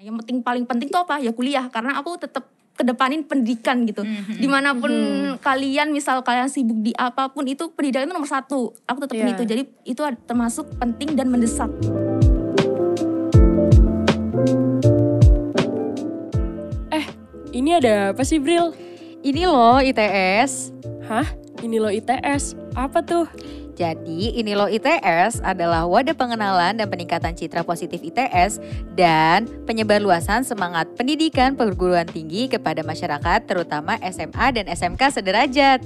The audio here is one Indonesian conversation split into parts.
Yang penting paling penting tuh apa? Ya kuliah karena aku tetap kedepanin pendidikan gitu. Mhm. Di mana pun kalian misal kalian sibuk di apa pun itu pendidikan itu nomor satu. Aku tetap Iya. itu. Jadi itu termasuk penting dan mendesak. Eh, ini ada apa sih Bril? Ini loh ITS. Hah? Ini lo ITS. Apa tuh? Jadi ini loh ITS adalah wadah pengenalan dan peningkatan citra positif ITS dan penyebarluasan semangat pendidikan perguruan tinggi kepada masyarakat terutama SMA dan SMK sederajat.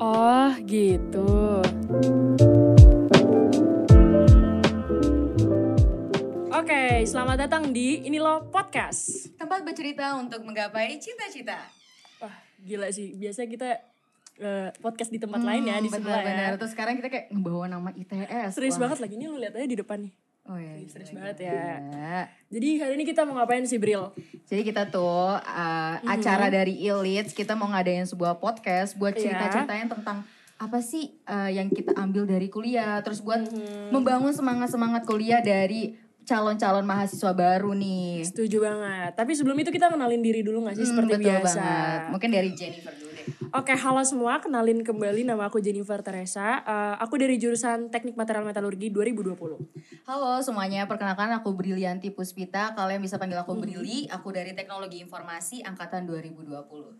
Oh, gitu. Oke, selamat datang di Ini Lo Podcast. Tempat bercerita untuk menggapai cita-cita. Wah, gila sih. Biasanya kita eh, podcast di tempat lain ya, di sebelah ya. Bener-bener. Terus sekarang kita kayak ngebawa nama ITS. Serius Wah. banget lagi. Ini lu lihat aja di depan nih. Oh iya, Serius gila, banget gila. ya. Jadi hari ini kita mau ngapain sih, Bril? Jadi kita tuh uh, acara dari Ilits kita mau ngadain sebuah podcast buat Iya. cerita-ceritain tentang apa sih uh, yang kita ambil dari kuliah, terus buat membangun semangat-semangat kuliah dari calon-calon mahasiswa baru nih. Setuju banget. Tapi sebelum itu kita kenalin diri dulu gak sih? Hmm, Seperti betul biasa. banget. Mungkin dari Jennifer dulu Oke, halo semua. Kenalin kembali nama aku Jennifer Teresa. Eh, aku dari jurusan Teknik Material Metalurgi 2020. Halo semuanya, perkenalkan aku Brilianti Puspita. Kalian bisa panggil aku Brili. Aku dari Teknologi Informasi angkatan 2020.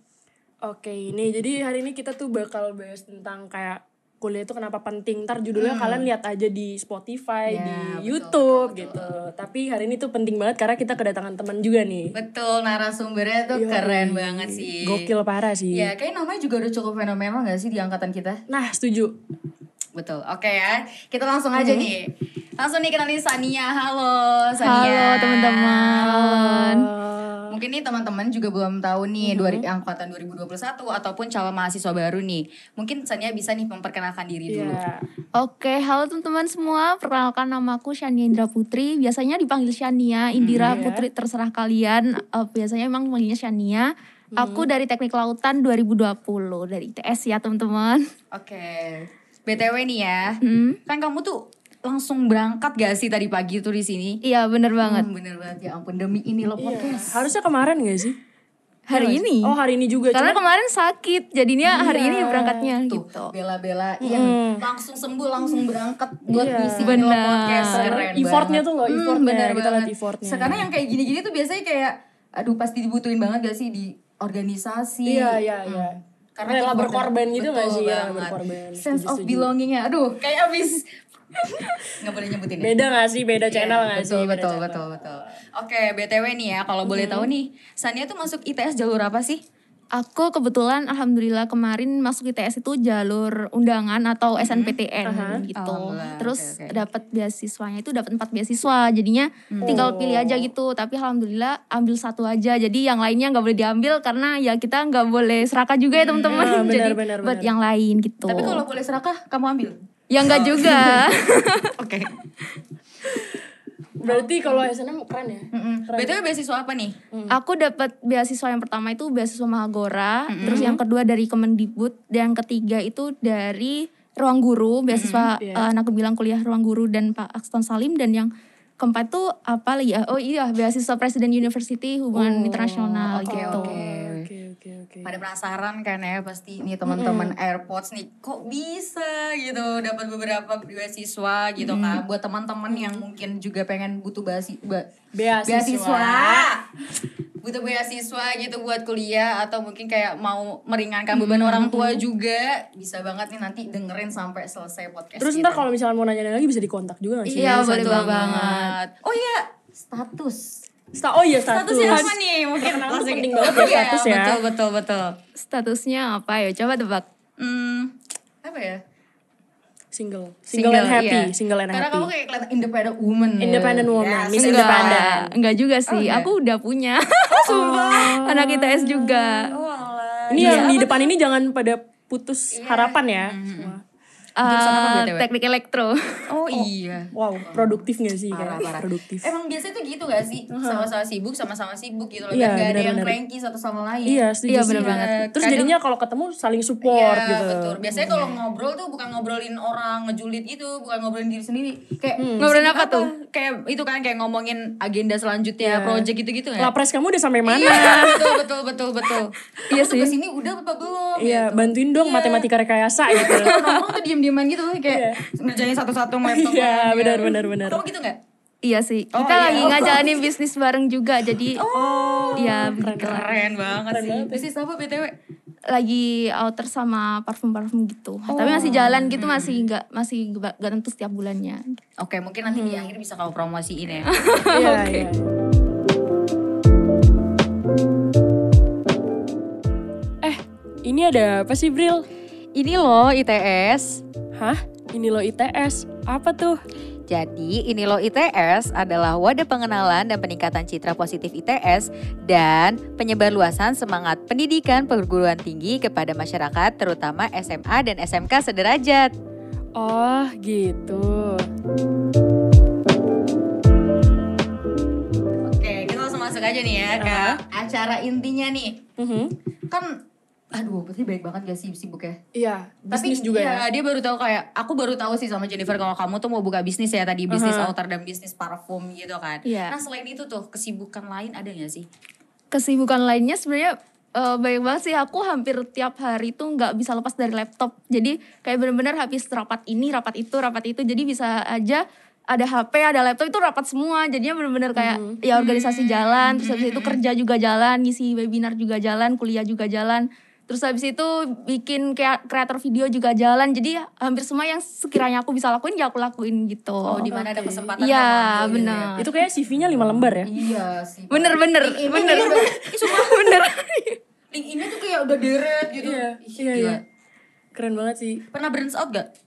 Oke, ini jadi hari ini kita tuh bakal bahas tentang kayak kuliah itu kenapa penting. Ntar judulnya kalian lihat aja di Spotify, Hmm. Ya, di betul, YouTube betul, gitu. Tapi hari ini tuh penting banget karena kita kedatangan teman juga nih. Betul, narasumbernya tuh Yoi. keren banget sih. Gokil parah sih. Ya, kayak namanya juga udah cukup fenomenal gak sih di angkatan kita? Nah, setuju. Betul. Oke ya. Kita langsung aja nih. Langsung nih kenalin Sania. Halo Sania. Halo teman-teman. Mungkin nih teman-teman juga belum tahu nih dari angkatan 2021 ataupun calon mahasiswa baru nih. Mungkin Sania bisa nih memperkenalkan diri dulu. Iya. Oke, halo teman-teman semua. Perkenalkan namaku Shania Indra Putri. Biasanya dipanggil Shania, Indira Iya. Putri terserah kalian. Eh, biasanya emang manggilnya Shania. Aku dari Teknik Lautan 2020 dari ITS ya teman-teman. Oke. BTW nih ya. Hmm. Kan kamu tuh langsung berangkat gak sih tadi pagi tuh di sini? Iya bener banget. Hmm, bener banget ya ampun demi ini lo Iya. podcast. Harusnya kemarin gak sih? Hari ini. Oh hari ini juga. Karena Cuma kemarin sakit, jadinya hari ini Iya. berangkatnya Tuh, gitu. bela-belain langsung sembuh langsung berangkat buat Iya. ngisi Benar. podcast keren Effortnya banget. tuh loh, Hmm, effortnya. bener Kita lihat banget. effortnya. Sekarang yang kayak gini-gini tuh biasanya kayak aduh pasti dibutuhin banget gak sih di organisasi. Iya, iya, iya. Karena Rela berkorban gitu gak Betul sih? Banget. berkorban. Sense of belongingnya. Aduh, kayak abis nggak boleh nyebutin ya. Beda gak sih? Beda channel Iya, gak betul, sih? Betul, channel. betul, betul. Oke, BTW nih ya, kalau boleh tahu nih, Sania tuh masuk ITS jalur apa sih? Aku kebetulan alhamdulillah kemarin masuk ITS itu jalur undangan atau SNPTN Aha. gitu. Terus oke, oke. dapat beasiswanya itu dapat empat beasiswa. Jadinya tinggal pilih aja gitu. Tapi alhamdulillah ambil satu aja. Jadi yang lainnya nggak boleh diambil karena ya kita nggak boleh serakah juga ya teman-teman. Ah, benar, Jadi benar, buat benar. yang lain gitu. Tapi kalau boleh serakah, kamu ambil. Ya nggak juga. Oke. Berarti kalau SNM keren ya? BTW beasiswa apa nih? Aku dapat beasiswa yang pertama itu beasiswa Mahagora, terus yang kedua dari Kemendikbud, dan yang ketiga itu dari Ruang Guru, beasiswa Iya. eh, anak bilang kuliah Ruang Guru dan Pak Akston Salim dan yang keempat tuh apa lagi ya? Oh iya, beasiswa Presiden University Hubungan Internasional oke, gitu. oke. Oke, oke, oke. Pada penasaran kan ya pasti nih teman-teman AirPods nih kok bisa gitu dapat beberapa beasiswa gitu kan buat teman-teman yang mungkin juga pengen butuh basi, ba- Beasiswa. beasiswa. Butuh beasiswa gitu buat kuliah atau mungkin kayak mau meringankan beban orang tua juga. Bisa banget nih nanti dengerin sampai selesai podcast Terus ntar kalau misalnya mau nanya lagi bisa dikontak juga gak sih? Iya, Betul boleh banget. oh iya status Sta- oh iya status. statusnya apa nih mungkin langsung- penting banget ya Iya, status ya. betul betul betul Statusnya apa ya? Coba tebak. hmm, apa ya Single. Single, and happy. iya. Single and Karena happy. kamu kayak kelihatan independent woman. Independent woman, Yes, Miss enggak. Independent. Enggak juga sih. enggak? Aku udah punya. Anak ITS juga. Oh, alah. Ini Iya, yang di apa depan tuh? ini jangan pada putus harapan ya. Mm-hmm. semua. BTW? teknik elektro. Oh, iya. Wow, produktif gak sih Parah, kayak parah. produktif. Emang biasanya tuh gitu gak sih? Sama-sama sibuk, sama-sama sibuk gitu loh. Iya, gak ada yang cranky satu sama lain. Iya, setuju Iya, sih. bener banget. Terus Kadang- jadinya kalau ketemu saling support Iya gitu. betul. Biasanya kalau ngobrol tuh bukan ngobrolin orang ngejulit itu, bukan ngobrolin diri sendiri. Kayak Ngobrolin sibuk apa tuh? Kayak itu kan kayak ngomongin agenda selanjutnya, project gitu-gitu ya. Lapres kamu udah sampai mana? Iya, betul betul betul betul. Iya sih. ke sini udah apa belum? Iya, gitu. bantuin dong matematika rekayasa gitu. Nongkrong tuh diem-dieman gitu kayak ngerjain satu-satu laptop. Iya, orang, benar, ya. benar, benar. Kamu gitu nggak? Iya sih. Oh, Kita iya. lagi ngejalanin bisnis bareng juga. Jadi Oh, ya begitu. Keren banget sih. Bisnis apa BTW? Lagi outer sama parfum-parfum gitu. Tapi masih jalan gitu masih nggak masih gak, tentu setiap bulannya. Oke, mungkin nanti di akhir bisa kamu promosiin ya. Iya, iya. Eh, ini ada apa sih, Bril? Ini loh ITS. Hah? Ini lo ITS. Apa tuh? Jadi, ini loh ITS adalah wadah pengenalan dan peningkatan citra positif ITS dan penyebarluasan semangat pendidikan perguruan tinggi kepada masyarakat terutama SMA dan SMK sederajat. Oh, gitu. Oke, kita langsung masuk aja nih ya ke acara intinya nih. Mhm. Kan aduh, pasti baik banget gak sih sibuk ya? Iya, Tapi bisnis juga iya, ya. dia baru tahu kayak aku baru tahu sih sama Jennifer kalau kamu tuh mau buka bisnis ya tadi bisnis Aha. outer dan bisnis parfum gitu kan. Iya. Nah selain itu tuh kesibukan lain ada gak sih? Kesibukan lainnya sebenarnya eh, banyak banget sih. Aku hampir tiap hari tuh nggak bisa lepas dari laptop. Jadi kayak bener-bener habis rapat ini, rapat itu, rapat itu. Jadi bisa aja ada HP, ada laptop itu rapat semua. Jadinya bener-bener kayak ya organisasi jalan, terus habis itu kerja juga jalan, ngisi webinar juga jalan, kuliah juga jalan. Terus habis itu bikin kayak kreator video juga jalan. Jadi hampir semua yang sekiranya aku bisa lakuin ya aku lakuin gitu. Oh, di mana ada kesempatan Iya, gitu ya? benar. Itu kayak CV-nya 5 lembar ya? Iya sih. Link bener. ini ih, sumpah bener. Link ini tuh kayak udah deret gitu. Iya, iya, iya. Keren banget sih. Pernah branch out gak?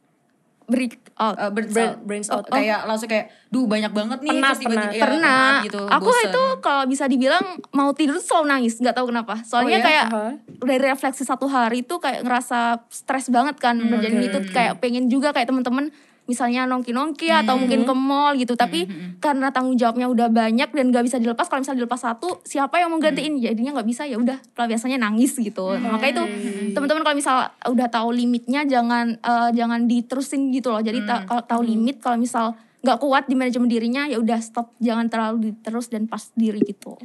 Break out. Uh, branch Brand- out. branch Oh, out. Kayak langsung kayak, duh banyak banget nih. Terus tiba-tiba- penat. iya, pernah gitu. aku bosen. itu kalau bisa dibilang mau tidur tuh selalu nangis nggak tahu kenapa Oh soalnya ya? kayak Aha. dari refleksi satu hari itu kayak ngerasa stres banget kan Hmm, dan itu kayak pengen juga kayak temen-temen misalnya nongki-nongki atau Hmm. mungkin ke mall gitu. Tapi karena tanggung jawabnya udah banyak dan gak bisa dilepas kalau misalnya dilepas satu siapa yang mau gantiin? Hmm. jadinya nggak bisa ya udah biasanya nangis gitu. Makanya itu teman-teman kalau misal udah tahu limitnya jangan eh, jangan diterusin gitu loh. Jadi Hmm. kalau tahu limit kalau misal nggak kuat di manajemen dirinya ya udah stop jangan terlalu diterus dan pas diri gitu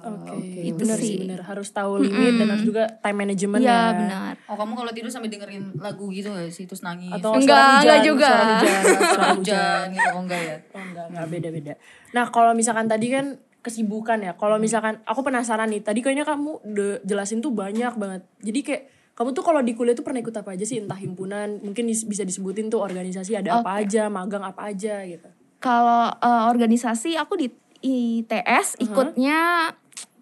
Oke, Itu benar sih. benar. Harus tahu limit dan harus juga time management Iya ya. benar Oh kamu kalau tidur sambil dengerin lagu gitu gak sih? Terus nangis? Atau Enggak, suara hujan, enggak juga. Suara hujan, suara hujan. hujan gitu, oh enggak ya? Oh enggak, enggak beda-beda. Nah, kalau misalkan tadi kan kesibukan ya. Kalau misalkan aku penasaran nih, tadi kayaknya kamu udah jelasin tuh banyak banget. Jadi kayak kamu tuh kalau di kuliah tuh pernah ikut apa aja sih? Entah himpunan, mungkin dis- bisa disebutin tuh organisasi ada apa aja, magang apa aja gitu. kalau eh, organisasi aku di ITS ikutnya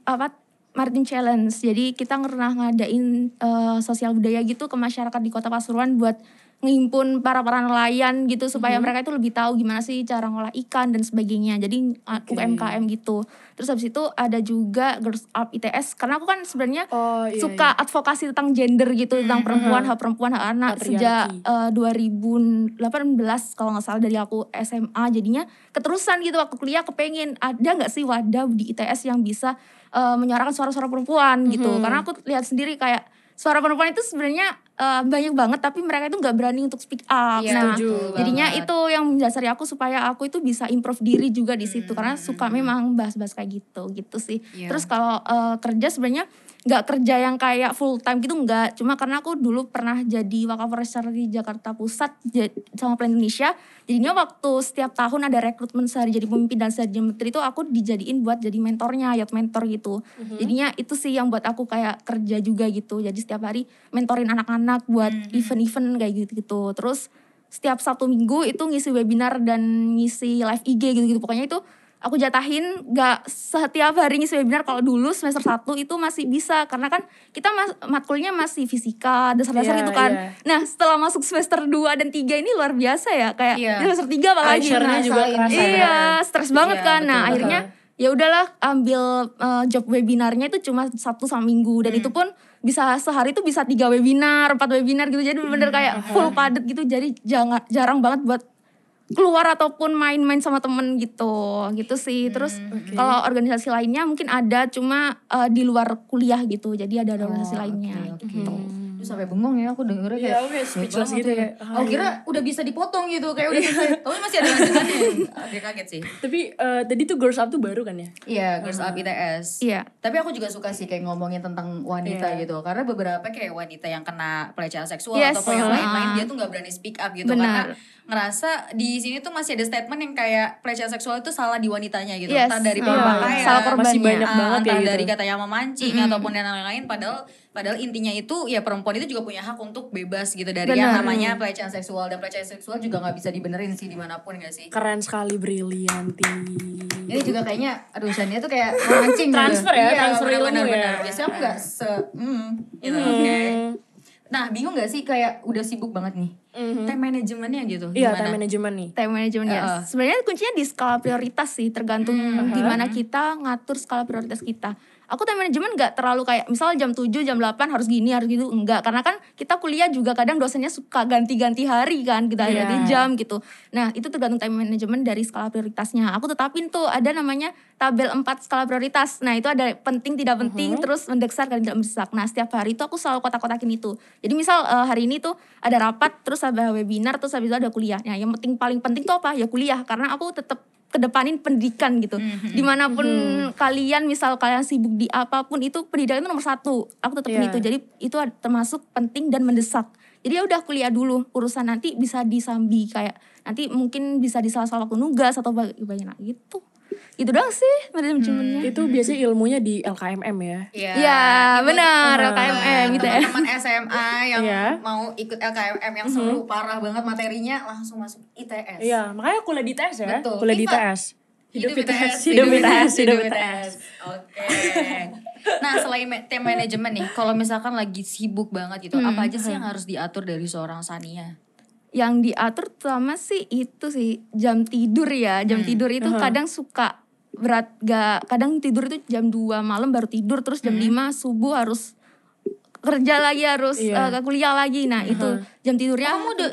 apa Martin Challenge jadi kita pernah ngadain eh, sosial budaya gitu ke masyarakat di kota Pasuruan buat ngimpun para para nelayan gitu supaya mereka itu lebih tahu gimana sih cara ngolah ikan dan sebagainya. Jadi uh, UMKM gitu. Terus habis itu ada juga Girls Up ITS karena aku kan sebenarnya Oh, iya, suka advokasi tentang gender gitu tentang perempuan hak perempuan hak anak. Sejak eh, 2018 kalau nggak salah dari aku SMA jadinya keterusan gitu waktu kuliah kepengen ada nggak sih wadah di ITS yang bisa eh, menyuarakan suara-suara perempuan gitu. Karena aku lihat sendiri kayak suara perempuan itu sebenarnya eh, banyak banget tapi mereka itu nggak berani untuk speak up Iya, nah betul jadinya banget. itu yang mendasari aku supaya aku itu bisa improve diri juga di situ karena suka memang bahas-bahas kayak gitu gitu sih Iya. terus kalau eh, kerja sebenarnya nggak kerja yang kayak full time gitu nggak. Cuma karena aku dulu pernah jadi wakapolres di Jakarta Pusat sama Plan Indonesia. Jadinya waktu setiap tahun ada rekrutmen sehari jadi pemimpin dan sehari jadi menteri itu aku dijadiin buat jadi mentornya youth mentor gitu. Jadinya itu sih yang buat aku kayak kerja juga gitu. Jadi setiap hari mentorin anak-anak buat event-event kayak gitu gitu. Terus setiap satu minggu itu ngisi webinar dan ngisi live IG gitu-gitu. Pokoknya itu aku jatahin gak setiap hari ngisi webinar kalau dulu semester 1 itu masih bisa karena kan kita mas, matkulnya masih fisika dasar-dasar Iya, gitu kan iya. nah setelah masuk semester 2 dan 3 ini luar biasa ya kayak Iya. semester 3 apalagi Pressure-nya Nah, juga kerasa iya kan? stres banget Iya, kan nah betul, akhirnya ya udahlah ambil eh, job webinarnya itu cuma Sabtu sama Minggu dan itu pun bisa sehari itu bisa tiga webinar, empat webinar gitu. Jadi bener-bener kayak full padet gitu. Jadi jangan jarang banget buat keluar ataupun main-main sama temen gitu gitu sih terus kalau organisasi lainnya mungkin ada cuma eh, di luar kuliah gitu jadi ada organisasi Oh, lainnya oke, oke. gitu Terus sampai bengong ya aku dengernya kayak Iya, aku kayak "Baik speechless gitu ya." Aku kira udah bisa dipotong gitu kayak udah selesai. Tapi masih ada lanjutannya. Agak kaget sih. Tapi eh, tadi tuh Girls Up tuh baru kan ya? Iya, Girls Up ITS. iya Tapi aku juga suka sih kayak ngomongin tentang wanita Iya. gitu. Karena beberapa kayak wanita yang kena pelecehan seksual Yes, atau yang uh-huh. lain-lain dia tuh nggak berani speak up gitu Benar. karena ngerasa di sini tuh masih ada statement yang kayak pelecehan seksual itu salah di wanitanya gitu. Yes, Entah dari uh, pemakaian, salah korbannya. Masih banyak ah, banget entah kayak gitu. dari katanya memancing ataupun yang lain-lain. Padahal padahal intinya itu ya perempuan itu juga punya hak untuk bebas gitu dari yang Benar. namanya pelecehan seksual. Dan pelecehan seksual juga nggak bisa dibenerin sih di mana pun gak sih? Keren sekali Brillianti. ini juga kayaknya aduh Shania tuh kayak mancing Transfer ya, iya, transfer ilmu ya. biasanya aku gak se hmm, gitu. Oke nah bingung gak sih kayak udah sibuk banget nih time manajemennya gitu Iya, gimana? time management nih. time management ya Uh-uh. sebenarnya kuncinya di skala prioritas sih tergantung gimana kita ngatur skala prioritas kita. Aku time management nggak terlalu kayak misal jam 7 jam 8 harus gini harus gitu enggak karena kan kita kuliah juga kadang dosennya suka ganti-ganti hari kan kita Iya. ganti jam gitu. Nah itu tergantung time management dari skala prioritasnya. Aku tetapin tuh ada namanya tabel 4 skala prioritas. Nah itu ada penting tidak penting terus mendesak dan tidak mendesak nah setiap hari itu aku selalu kotak-kotakin itu. Jadi misal eh, hari ini tuh ada rapat terus ada webinar terus habis itu ada kuliah. Nah yang penting paling penting tuh apa? Ya kuliah karena aku tetap kedepanin pendidikan gitu. Di mana pun kalian misal kalian sibuk di apa pun itu pendidikan itu nomor satu. Aku tetapin Iya. itu jadi itu termasuk penting dan mendesak. Jadi ya udah kuliah dulu. Urusan nanti bisa disambi kayak nanti mungkin bisa di salah-salah waktu nugas atau bag- bagian gitu itu doang sih manajemennya Itu biasanya ilmunya di LKMM ya. Iya, buat benar, teman-teman- LKMM gitu ya. Teman-teman SMA yang Iya. mau ikut LKMM yang seru parah banget materinya langsung masuk ITS. Iya, makanya kuliah di ITS ya. Betul. Kuliah di ITS. Hidup Hidup ITS, hidup ITS, hidup ITS. Oke. Nah, selain tim manajemen nih, kalau misalkan lagi sibuk banget gitu, apa aja sih yang harus diatur dari seorang Sania? Yang diatur terutama sih itu sih jam tidur ya. Jam tidur itu kadang suka berat gak kadang tidur itu jam 2 malam baru tidur terus jam 5 subuh harus kerja lagi harus Iya. eh, ke kuliah lagi. Nah itu jam tidurnya Kamu udah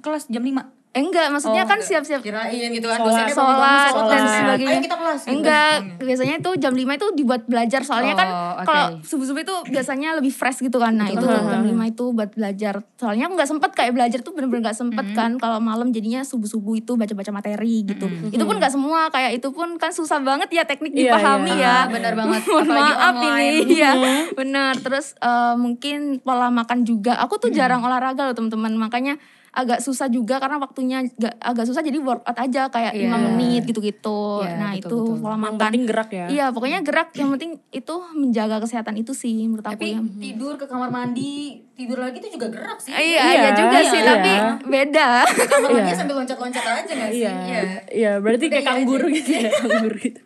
kelas jam 5? Eh, enggak maksudnya Oh, kan siap-siap Kirain gitu kan, Sholat, dosennya sholat bangun-bangun dan sholat. sebagainya. Ayo kita kelas. gitu. Enggak, biasanya itu jam 5 itu dibuat belajar soalnya kan Oh, oke. kalau subuh-subuh itu biasanya lebih fresh gitu kan. Nah, itu jam 5 itu buat belajar. Soalnya aku nggak sempet kayak belajar tuh bener-bener nggak sempet kan kalau malam jadinya subuh-subuh itu baca-baca materi gitu. Itu pun nggak semua kayak itu pun kan susah banget ya teknik Iya, dipahami iya. ya. Ah, benar banget. Mohon Apalagi maaf online. ini ya. Benar. Terus eh, mungkin pola makan juga. Aku tuh jarang olahraga loh teman-teman. Makanya agak susah juga karena waktunya gak- agak susah jadi workout aja kayak Iya. 5 menit gitu-gitu. Iya, nah, betul, itu betul. pola Yang makan. penting gerak ya. Iya, pokoknya gerak yang penting itu menjaga kesehatan itu sih menurut aku Tapi ya. tidur ke kamar mandi, tidur lagi itu juga gerak sih. Iya, Iya, iya juga iya, sih, iya. tapi beda. Kamar mandinya Iya. sambil loncat-loncat aja gak sih? Iya. Iya, berarti Udah kayak iya aja. gitu ya, kanguru gitu.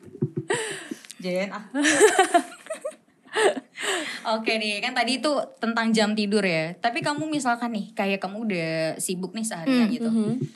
Jen ah. Oke nih, kan tadi itu tentang jam tidur ya. Tapi kamu misalkan nih, kayak kamu udah sibuk nih seharian gitu.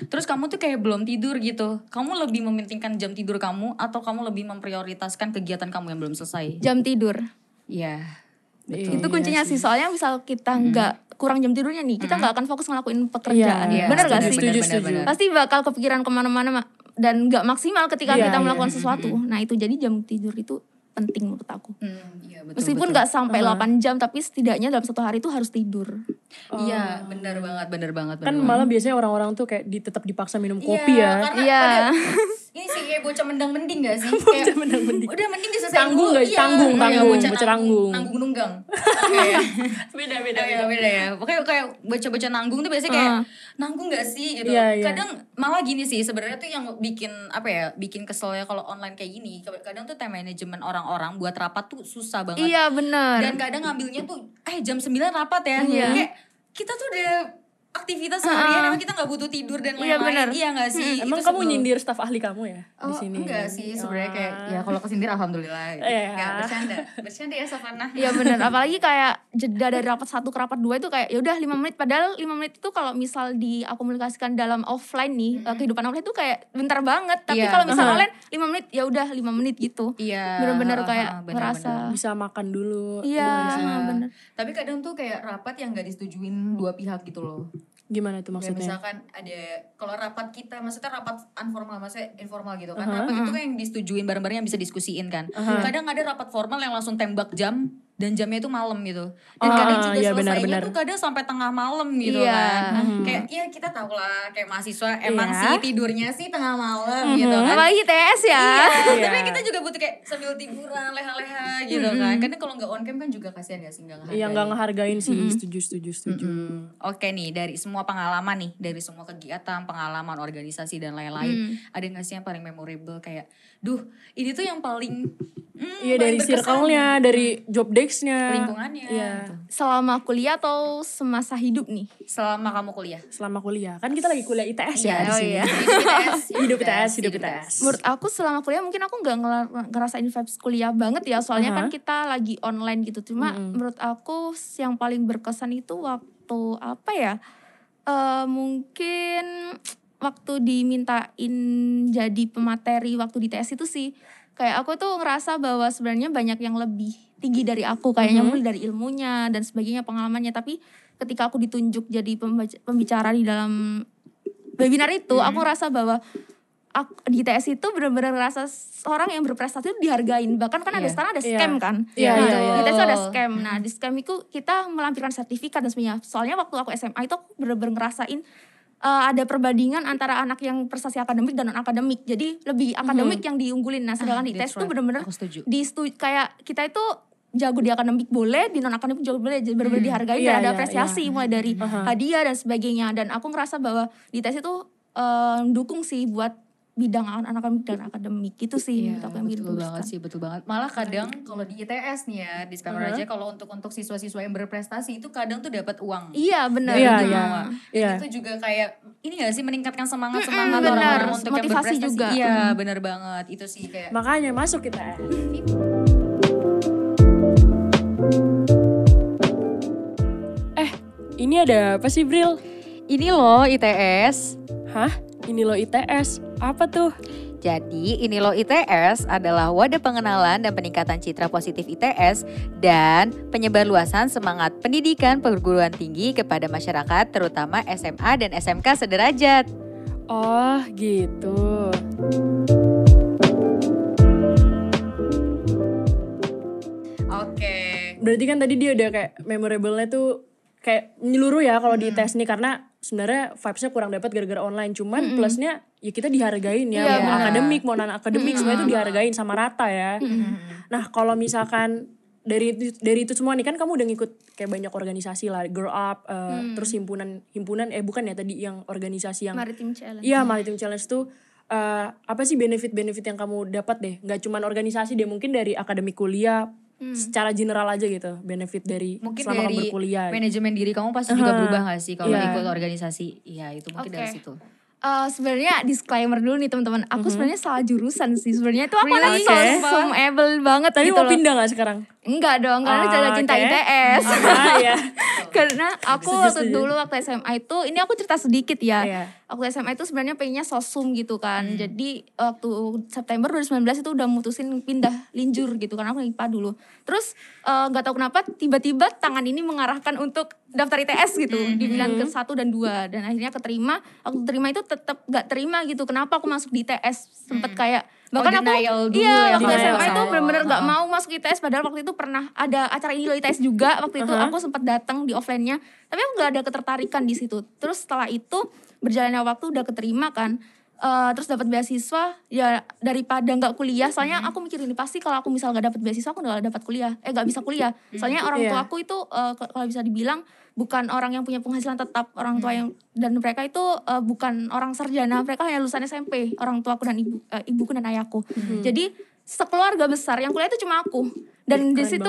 Terus kamu tuh kayak belum tidur gitu. Kamu lebih mementingkan jam tidur kamu atau kamu lebih memprioritaskan kegiatan kamu yang belum selesai? Jam tidur. Iya. Iya, itu kuncinya sih. Soalnya misal kita nggak kurang jam tidurnya nih, kita nggak akan fokus ngelakuin pekerjaan. Iya, Bener gak sih? setuju, bener, setuju. bener. Pasti bakal kepikiran ke mana-mana Ma. dan nggak maksimal ketika Iya, kita iya. melakukan sesuatu. Nah itu jadi jam tidur itu penting menurut aku. Hmm, iya betul. Meskipun betul. nggak sampai 8 jam, tapi setidaknya dalam satu hari itu harus tidur. Iya, benar banget, benar banget. Kan benar malah biasanya orang-orang tuh kayak di, tetap dipaksa minum kopi Iya, ya. Karena Iya. pada- ini sih kayak bocah mendang mending gak sih? kayak, mendang mending. Udah mending diselesain Tanggung dulu. gak sih? Tanggung, Iya, tanggung, bocah bocah tanggung. Nanggung nunggang. Oke. Beda beda ya beda ya pokoknya kayak baca-baca nanggung tuh biasanya kayak nanggung gak sih gitu Iya, iya. kadang malah gini sih sebenarnya tuh yang bikin apa ya bikin keselnya kalau online kayak gini kadang tuh time management orang-orang buat rapat tuh susah banget Iya benar. dan kadang ngambilnya tuh eh jam 9 rapat ya Iya. kayak kita tuh udah aktivitas seharian emang kita nggak butuh tidur dan Iya, lain-lain. bener. Iya nggak sih? Emang Itu kamu sebelum- nyindir staf ahli kamu ya di Oh, sini? enggak sih sebenarnya kayak Wah. ya kalau kesindir alhamdulillah. Gitu. Iya. Enggak bercanda. Bercanda ya Savana. Iya bener, apalagi kayak jeda dari rapat satu ke rapat dua itu kayak ya udah lima menit. Padahal lima menit itu kalau misal diakomunikasikan dalam offline nih eh, kehidupan offline itu kayak bentar banget. Tapi Iya. kalau misal Aha. online lima menit ya udah lima menit gitu. Iya. Bener-bener ha, ha, kayak ha, bener-bener. ngerasa bisa makan dulu. iya sih? bener. Tapi kadang tuh kayak rapat yang nggak disetujuin dua pihak gitu loh. Gimana tuh Kayak maksudnya? misalkan ada kalau rapat kita maksudnya rapat informal maksudnya informal gitu kan. Rapat itu kan yang disetujuin bareng-bareng yang bisa diskusiin kan. Kadang ada rapat formal yang langsung tembak jam dan jamnya itu malam gitu. Dan Oh, kadang juga iya, selesainya tuh kadang sampai tengah malam gitu Iya. kan. Kayak ya kita tahu lah kayak mahasiswa emang Iya. sih tidurnya sih tengah malam gitu kan. Apalagi TS ya. Iya, Iya. tapi kita juga butuh kayak sambil tiduran, leha-leha gitu kan. Karena kalau nggak on cam kan juga kasihan gak sih nggak ngehargain. Iya nggak ngehargain sih. Setuju setuju setuju. Hmm, Oke nih dari semua pengalaman nih dari semua kegiatan pengalaman organisasi dan lain-lain ada nggak sih yang paling memorable kayak duh ini tuh yang paling hmm, Iya dari circle-nya, dari job desk-nya. lingkungannya Iya. Selama kuliah atau semasa hidup nih? selama kamu kuliah Selama kuliah. Kan kita lagi kuliah ITS ya di oh sini. iya. hidup ITS Hidup ITS, hidup ITS. Menurut aku selama kuliah mungkin aku nggak ngerasain vibes kuliah banget ya soalnya kan Aha. kita lagi online gitu. Cuma menurut aku yang paling berkesan itu waktu apa ya? Eh mungkin waktu dimintain jadi pemateri waktu di TS itu sih kayak aku tuh ngerasa bahwa sebenarnya banyak yang lebih tinggi dari aku kayaknya mulai dari ilmunya dan sebagainya pengalamannya. Tapi ketika aku ditunjuk jadi pembaca- pembicara di dalam webinar itu aku ngerasa bahwa aku, di TS itu benar-benar ngerasa seorang yang berprestasi itu dihargain. Bahkan kan ada Iya. sekarang ada Iya. scam kan? Iya, Nah, iya, iya. di TS itu ada scam. Nah di scam itu kita melampirkan sertifikat dan sebagainya. Soalnya waktu aku SMA itu aku benar-benar ngerasain eh, ada perbandingan antara anak yang prestasi akademik dan non akademik jadi lebih akademik yang diunggulin. Nah sedangkan di that's TS itu right. benar-benar aku setuju. di kayak kita itu jago di akademik boleh di non akademik juga boleh jadi benar-benar dihargai Iya, dan ada iya, apresiasi mulai dari hadiah dan sebagainya. Dan aku ngerasa bahwa di tes itu eh, dukung sih buat bidang anak akademik dan akademik itu sih Iya, aku yang betul banget sih, betul banget. Malah kadang kalau di ITS nih ya, disclaimer aja kalau untuk untuk siswa-siswa yang berprestasi itu kadang tuh dapat uang. iya benar Iya, gitu. iya. Iya. itu juga kayak ini gak sih meningkatkan semangat semangat Mm-mm, benar. orang-orang untuk yang Motivasi berprestasi. juga. Iya, benar banget. Itu sih kayak Makanya masuk kita. Eh, ini ada apa sih Bril? ini loh ITS. Hah? Ini lo ITS. Apa tuh? Jadi, ini loh ITS adalah wadah pengenalan dan peningkatan citra positif ITS dan penyebarluasan semangat pendidikan perguruan tinggi kepada masyarakat terutama SMA dan SMK sederajat. Oh, gitu. Oke. Berarti kan tadi dia udah kayak memorable-nya tuh kayak menyeluruh ya kalau di tes nih karena sebenarnya vibes-nya kurang dapat gara-gara online. Cuman plusnya ya kita dihargain ya. Iya, mau benar. akademik mau non akademik semua itu dihargain sama rata ya. Nah kalau misalkan dari itu dari itu semua nih kan kamu udah ngikut kayak banyak organisasi lah. Grow up eh, terus himpunan himpunan eh bukan ya tadi yang organisasi yang maritim challenge. Iya Maritim Challenge tuh eh, apa sih benefit-benefit yang kamu dapat deh? Gak cuman organisasi deh, mungkin dari akademik kuliah, secara general aja gitu, benefit dari Mungkin selama kamu dari berkuliah. manajemen diri kamu pasti juga Aha. berubah gak sih kalau Iya. ikut organisasi? Iya, itu mungkin dari Oke. situ. Eh, sebenarnya disclaimer dulu nih teman-teman aku sebenarnya salah jurusan sih sebenarnya itu aku Really? anak Oke. sosum-able banget Tapi gitu mau loh. pindah gak sekarang? Enggak dong karena Ah, jaga cinta oke. ITS Ah, ya. karena aku Setuju, waktu setuju. dulu waktu SMA itu ini aku cerita sedikit ya Iya. waktu SMA itu sebenarnya pengennya sosum gitu kan Hmm. jadi waktu September 2019 itu udah mutusin pindah linjur gitu karena aku IPA dulu terus eh, nggak tahu kenapa tiba-tiba tangan ini mengarahkan untuk daftar ITS gitu Hmm. dibilang ke satu dan dua dan akhirnya keterima waktu terima itu tetap nggak terima gitu kenapa aku masuk di ITS sempet kayak bahkan aku Hmm. denial dulu iya ya, waktu denial SMA itu bener-bener nggak Heeh. mau masuk ITS padahal waktu itu pernah ada acara ini loh ITS juga waktu itu Uh-huh. aku sempat datang di offline-nya tapi aku nggak ada ketertarikan di situ terus setelah itu berjalannya waktu udah keterima kan Eh, terus dapat beasiswa ya daripada nggak kuliah soalnya Mm-hmm. aku mikir ini pasti kalau aku misal nggak dapat beasiswa aku nggak dapat kuliah. Eh nggak bisa kuliah. Soalnya orang tua Iya. aku itu k- kalau bisa dibilang bukan orang yang punya penghasilan tetap. Orang tua yang dan mereka itu eh, bukan orang sarjana. Mereka hanya lulusan SMP orang tua aku dan ibu eh, ibuku dan ayahku. Mm-hmm. jadi sekeluarga besar yang kuliah itu cuma aku. Dan di situ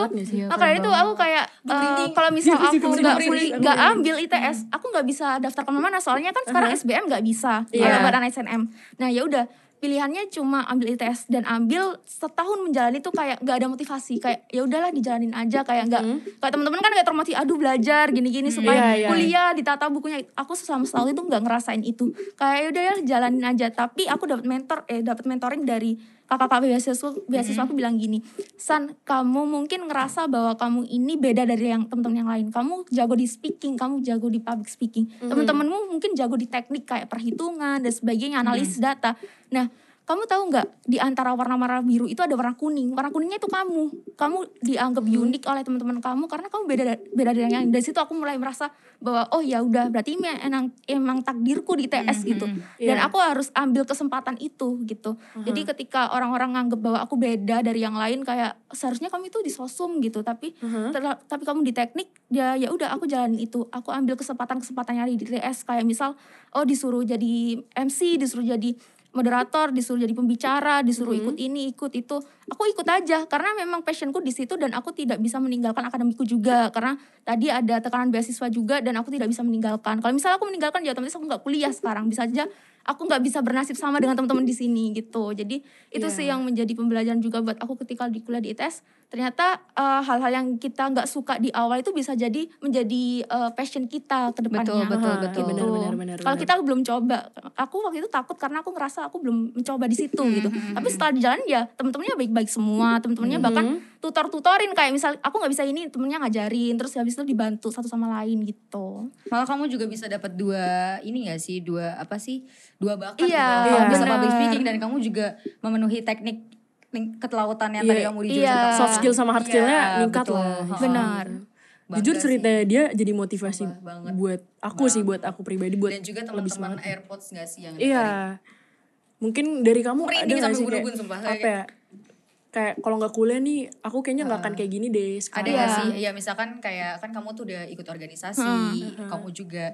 nah, karena itu aku kayak eh, kalau misal Iya, aku aku nggak aku nggak ambil ITS aku nggak bisa daftar ke mana-mana. Soalnya kan sekarang SBM nggak bisa Iya. kalau buat anak SNM nah ya udah pilihannya cuma ambil ITS dan ambil setahun menjalani itu kayak nggak ada motivasi. Kayak ya udahlah dijalanin aja. Kayak nggak kayak teman-teman kan kayak termotivasi aduh belajar gini-gini supaya Iya, iya. kuliah ditata bukunya. Aku selama setahun itu nggak ngerasain itu. Kayak ya udah ya jalanin aja. Tapi aku dapat mentor eh dapat mentoring dari kakak-kakak beasiswa beasiswa aku bilang gini San kamu mungkin ngerasa bahwa kamu ini beda dari yang teman-teman yang lain. Kamu jago di speaking kamu jago di public speaking. Teman-temanmu mungkin jago di teknik kayak perhitungan dan sebagainya analisis data. Nah kamu tahu nggak di antara warna-warna biru itu ada warna kuning. Warna kuningnya itu kamu. Kamu dianggap unik oleh teman-teman kamu karena kamu beda beda dari yang lain dari situ aku mulai merasa bahwa oh ya udah berarti ini emang emang takdirku di TS gitu. dan Iya. aku harus ambil kesempatan itu gitu. Jadi ketika orang-orang nganggep bahwa aku beda dari yang lain kayak seharusnya kamu itu di sosum gitu. Tapi terla- tapi kamu di teknik ya ya udah aku jalanin itu. Aku ambil kesempatan kesempatan yang ada di TS kayak misal oh disuruh jadi MC disuruh jadi moderator disuruh jadi pembicara disuruh ikut ini ikut itu. Aku ikut aja karena memang passionku di situ dan aku tidak bisa meninggalkan akademiku juga. Karena tadi ada tekanan beasiswa juga dan aku tidak bisa meninggalkan. Kalau misalnya aku meninggalkan ya otomatis aku nggak kuliah sekarang. Bisa aja aku nggak bisa bernasib sama dengan teman-teman di sini gitu. Jadi itu sih yang menjadi pembelajaran juga buat aku ketika di kuliah di ITS ternyata eh, hal-hal yang kita nggak suka di awal itu bisa jadi menjadi eh, passion kita ke depannya Betul, betul, betul. gitu. benar, benar, benar, Kalau kita belum coba, aku waktu itu takut karena aku ngerasa aku belum mencoba di situ Hmm, gitu. Tapi setelah di jalan ya teman-temannya baik-baik semua, teman-temannya bahkan Hmm. tutor-tutorin kayak misal aku nggak bisa ini, temennya ngajarin, terus habis itu dibantu satu sama lain gitu. Malah kamu juga bisa dapat dua ini gak sih? Dua apa sih? Dua bakat Iya, gitu. Kamu bisa public speaking dan kamu juga memenuhi teknik ketelautan yang tadi Iya, kamu di iya. soft skill sama hard Iya, skillnya ningkat betul. lah. Benar. Bangga Jujur sih. ceritanya dia jadi motivasi banget. buat aku sih, buat aku pribadi, buat dan juga lebih teman-teman semangat. AirPods gak sih yang Iya. Mungkin dari kamu ada Merinding gak sampai sih kayak, sumpah. apa ya? Kayak kalau nggak kuliah nih, aku kayaknya nggak akan kayak gini deh ada sekarang. gak Iya. sih ya misalkan kayak kan kamu tuh udah ikut organisasi kamu juga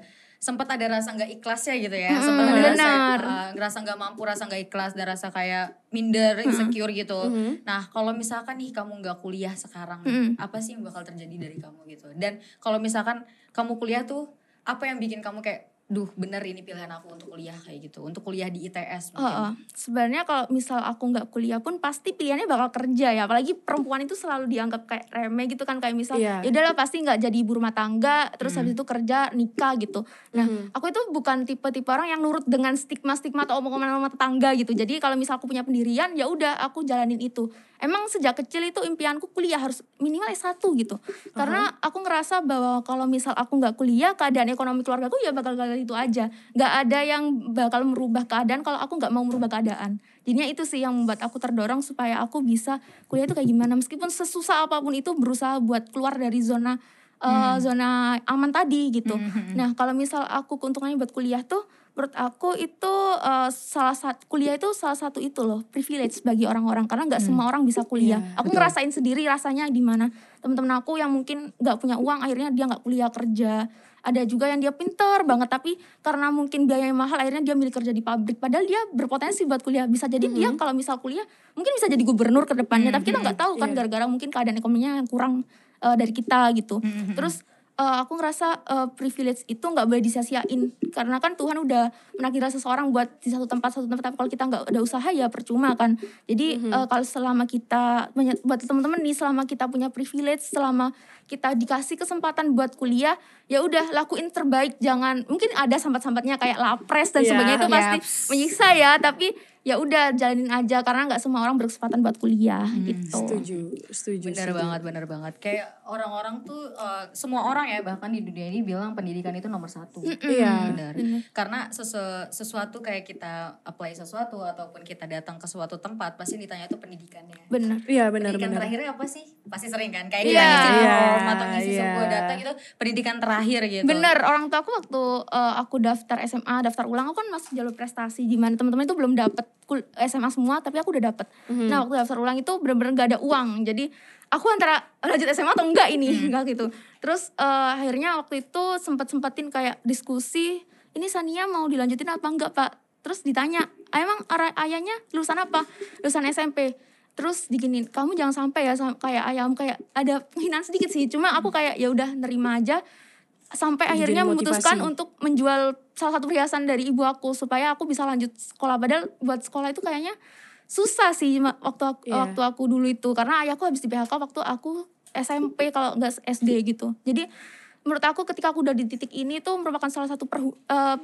sempat ada rasa nggak ikhlasnya gitu ya. Sempat ada rasa uh, ngerasa nggak mampu rasa nggak ikhlas dan rasa kayak minder insecure gitu. Nah kalau misalkan nih kamu nggak kuliah sekarang nih, apa sih yang bakal terjadi dari kamu gitu? Dan kalau misalkan kamu kuliah tuh apa yang bikin kamu kayak duh bener ini pilihan aku untuk kuliah kayak gitu untuk kuliah di ITS mungkin Heeh. Sebenarnya kalau misal aku nggak kuliah pun pasti pilihannya bakal kerja ya. Apalagi perempuan itu selalu dianggap kayak remeh gitu kan kayak misal Iya. ya udahlah pasti nggak jadi ibu rumah tangga, terus habis itu kerja nikah gitu. Nah, aku itu bukan tipe-tipe orang yang nurut dengan stigma-stigma atau omongan rumah tetangga gitu. Jadi kalau misal aku punya pendirian ya udah aku jalanin itu. Emang sejak kecil itu impianku kuliah harus minimal S1 gitu. Karena aku ngerasa bahwa kalau misal aku nggak kuliah, keadaan ekonomi keluargaku ya bakal gagal itu aja. Nggak ada yang bakal merubah keadaan kalau aku nggak mau merubah keadaan. Jadinya itu sih yang membuat aku terdorong supaya aku bisa kuliah itu kayak gimana. Meskipun sesusah apa pun itu berusaha buat keluar dari zona eh, zona aman tadi gitu. Nah kalau misal aku keuntungannya buat kuliah tuh menurut aku itu eh, salah satu kuliah itu salah satu itu loh privilege bagi orang-orang karena nggak semua orang bisa kuliah. Iya, aku ngerasain sendiri rasanya gimana. Teman-teman aku yang mungkin nggak punya uang akhirnya dia nggak kuliah kerja. Ada juga yang dia pinter banget tapi karena mungkin biayanya mahal akhirnya dia milih kerja di pabrik. Padahal dia berpotensi buat kuliah. Bisa jadi dia kalau misal kuliah mungkin bisa jadi gubernur ke depannya. Tapi kita nggak tahu kan Iya. gara-gara mungkin keadaan ekonominya yang kurang eh, dari kita gitu. Terus eh, aku ngerasa eh, privilege itu nggak boleh disia-siain karena kan Tuhan udah menakdirkan seseorang buat di satu tempat satu tempat tapi kalau kita nggak ada usaha ya percuma kan jadi eh, kalau selama kita buat teman-teman nih selama kita punya privilege selama kita dikasih kesempatan buat kuliah ya udah lakuin terbaik jangan mungkin ada sambat-sambatnya kayak lapres dan Iya, sebagainya itu pasti yaps. menyiksa ya tapi ya udah jalanin aja karena nggak semua orang berkesempatan buat kuliah gitu Setuju, setuju. Setuju. banget, bener banget. Kayak orang-orang tuh, eh, semua orang ya bahkan di dunia ini bilang pendidikan itu nomor satu. Iya. Bener. Karena sesu- sesuatu kayak kita apply sesuatu ataupun kita datang ke suatu tempat pasti ditanya itu pendidikannya. bener Iya benar pendidikan benar. terakhirnya apa sih? Pasti sering kan kayak kita ngisi Iya, form atau ngisi iya. sebuah data gitu pendidikan terakhir gitu. Bener, orang tua aku waktu eh, aku daftar SMA, daftar ulang, aku kan masuk jalur prestasi. Gimana teman-teman itu belum dapet SMA semua, tapi aku udah dapet. Nah waktu daftar ulang itu bener-bener gak ada uang. Jadi aku antara lanjut SMA atau enggak ini, enggak gitu. Terus eh, akhirnya waktu itu sempet-sempetin kayak diskusi, ini Sania mau dilanjutin apa enggak pak? Terus ditanya, "Ah, emang ayahnya lulusan apa? Lulusan SMP. Terus diginin kamu jangan sampai ya kayak ayam kayak ada penghinaan sedikit sih cuma aku kayak ya udah nerima aja sampai Dijadiin akhirnya memutuskan motivasi. untuk menjual salah satu perhiasan dari ibu aku supaya aku bisa lanjut sekolah padahal buat sekolah itu kayaknya susah sih waktu aku, Iya. waktu aku dulu itu karena ayahku habis di PHK waktu aku SMP kalau nggak SD gitu jadi menurut aku ketika aku udah di titik ini tuh merupakan salah satu perhu- eh,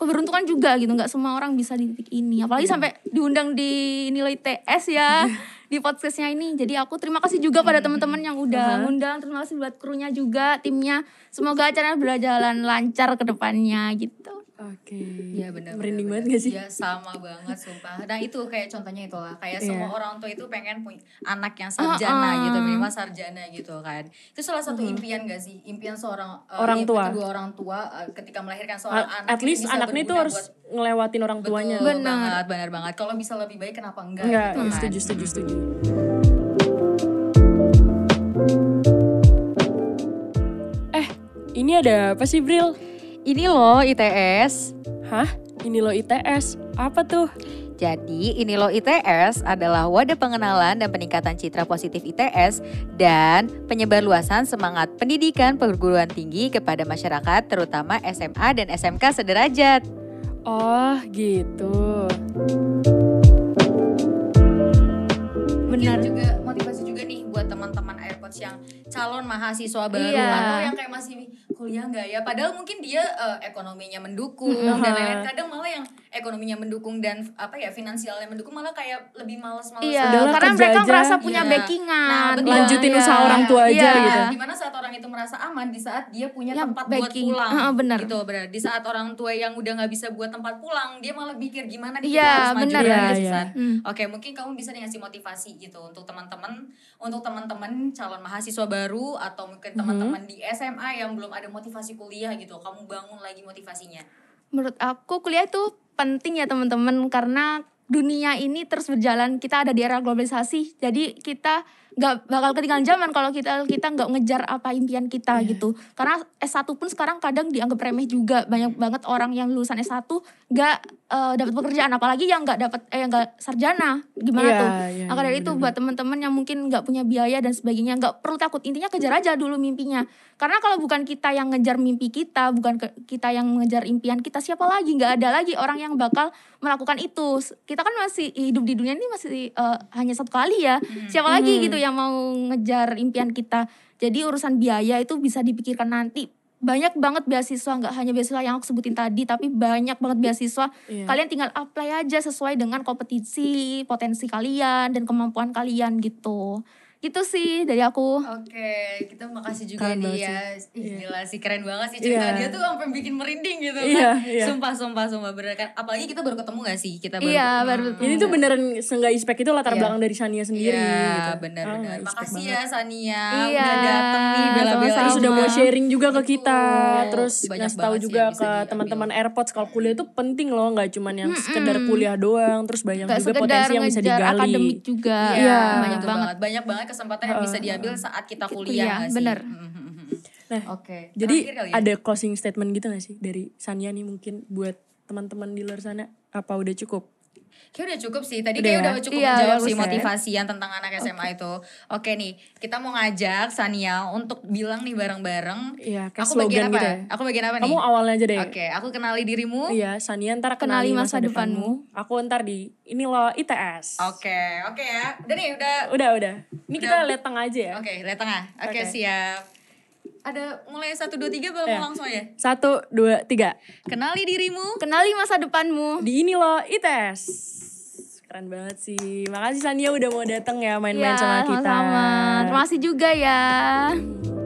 keberuntungan juga gitu. Nggak semua orang bisa di titik ini. Apalagi sampai diundang di nilai TS ya di podcastnya ini. Jadi aku terima kasih juga pada teman-teman yang udah Aha. ngundang. Terima kasih buat krunya juga timnya. Semoga acaranya berjalan lancar ke depannya gitu Oke. Iya benar. Merinding benar, banget gak sih? Iya sama banget sumpah. Nah itu kayak contohnya itulah kayak Iya. semua orang tua itu pengen punya anak yang sarjana Heeh. gitu minimal sarjana gitu kan. Itu salah satu impian gak sih? Impian seorang eh, Orang tua. kedua orang tua eh, ketika melahirkan seorang A- anak At least anaknya itu harus buat- ngelewatin orang tuanya. Betul Benar. banget, benar banget. Kalau bisa lebih baik kenapa enggak? Enggak, gitu kan? setuju, setuju, setuju. Eh, ini ada apa sih, Bril? Ini loh ITS. Hah? Ini lo ITS. Apa tuh? Jadi, ini loh ITS adalah wadah pengenalan dan peningkatan citra positif ITS dan penyebarluasan semangat pendidikan perguruan tinggi kepada masyarakat terutama SMA dan SMK sederajat. Oh, gitu. Mungkin juga motivasi juga nih buat teman-teman AirPods yang calon mahasiswa baru Iya. atau yang kayak masih kuliah nggak ya? Padahal mungkin dia eh, ekonominya mendukung Mm-mm. dan lain-lain. Kadang malah yang ekonominya mendukung dan apa ya finansialnya mendukung malah kayak lebih males-males iya Udahlah, karena kerja mereka aja. merasa punya Iya. backingan Nah, betul. Lanjutin Iya. usaha orang tua aja Iya. gitu. Di mana saat orang itu merasa aman di saat dia punya Ya, tempat backing. buat pulang. Heeh, benar. Gitu benar. Di saat orang tua yang udah nggak bisa buat tempat pulang, dia malah pikir gimana nih Iya, kita harus maju benar. lagi Iya, iya. Hmm. Oke, mungkin kamu bisa nih ngasih motivasi gitu untuk teman-teman, untuk teman-teman calon mahasiswa baru atau mungkin teman-teman di SMA yang belum ada motivasi kuliah gitu. Kamu bangun lagi motivasinya. menurut aku kuliah itu penting ya teman-teman. Karena dunia ini terus berjalan. Kita ada di era globalisasi. Jadi kita nggak bakal ketinggalan zaman kalau kita kita nggak ngejar apa impian kita Iya. gitu. Karena S1 pun sekarang kadang dianggap remeh juga. Banyak banget orang yang lulusan S1 nggak eh, dapat pekerjaan. Apalagi yang nggak dapat eh yang nggak sarjana. Gimana Iya, tuh? maka iya, dari itu bener-bener. buat teman-teman yang mungkin nggak punya biaya dan sebagainya nggak perlu takut. Intinya kejar aja dulu mimpinya. Karena kalau bukan kita yang ngejar mimpi kita bukan ke- kita yang mengejar impian kita siapa lagi? Nggak ada lagi orang yang bakal melakukan itu. Kita kan masih hidup di dunia ini masih eh, hanya satu kali ya. Siapa lagi Hmm. gitu yang mau ngejar impian kita. Jadi urusan biaya itu bisa dipikirkan nanti. Banyak banget beasiswa nggak hanya beasiswa yang aku sebutin tadi tapi banyak banget beasiswa. Iya. kalian tinggal apply aja sesuai dengan kompetisi potensi kalian dan kemampuan kalian gitu gitu sih dari aku Oke, kita makasih juga Keren nih banget ya. Ih, Iya. gila sih keren banget sih cerita Iya. dia tuh sampai bikin merinding gitu Iya, kan. iya. Sumpah, sumpah, sumpah bener kan. Apalagi kita baru ketemu gak sih? Kita baru Iya, Hmm. baru Ini tuh beneran seenggak ispek itu latar Iya. belakang dari Sania sendiri Iya, gitu. benar Ah, Makasih banget. ya Sania Iya, udah dateng nih sama-sama. Terus udah mau sharing juga ke Betul. kita, terus Banyak ngasih tahu sih juga ke teman-teman AirPods kalau kuliah itu penting loh, nggak cuman yang sekedar kuliah doang, terus banyak juga potensi yang bisa digali. akademik juga Iya, Iya. banyak banget Banyak banget kesempatan yang bisa diambil saat kita kuliah, Kuliah, nggak sih? bener. Hmm, hmm. Nah, Oke. Jadi terakhir kali ya? ada closing statement gitu gak sih dari Sania nih mungkin buat teman-teman di luar sana? Apa udah cukup? Kayak udah cukup sih. Tadi Udah kayak ya? udah cukup Iya, menjawab sih motivasi yang tentang anak SMA itu. Oke nih, kita mau ngajak Sania untuk bilang nih bareng-bareng. Iya, Aku bagian apa? gitu ya. Aku bagian apa nih? Kamu awalnya aja deh. Oke, aku kenali dirimu. Iya, Sania ntar Kenali kenali masa masa, depanmu. Aku ntar di ini loh ITS. Oke, oke ya. Udah nih, udah. Udah, udah. Ini Udah. kita lihat tengah aja ya. Oke, lihat tengah. Oke, Oke. siap. Ada mulai satu dua tiga Iya. mau langsung aja? Satu, dua, tiga. Kenali dirimu. kenali masa depanmu Di ini loh ITS. Keren banget sih. Makasih Sania udah mau datang ya main-main Iya, sama kita. sama-sama. terima kasih juga ya Hmm.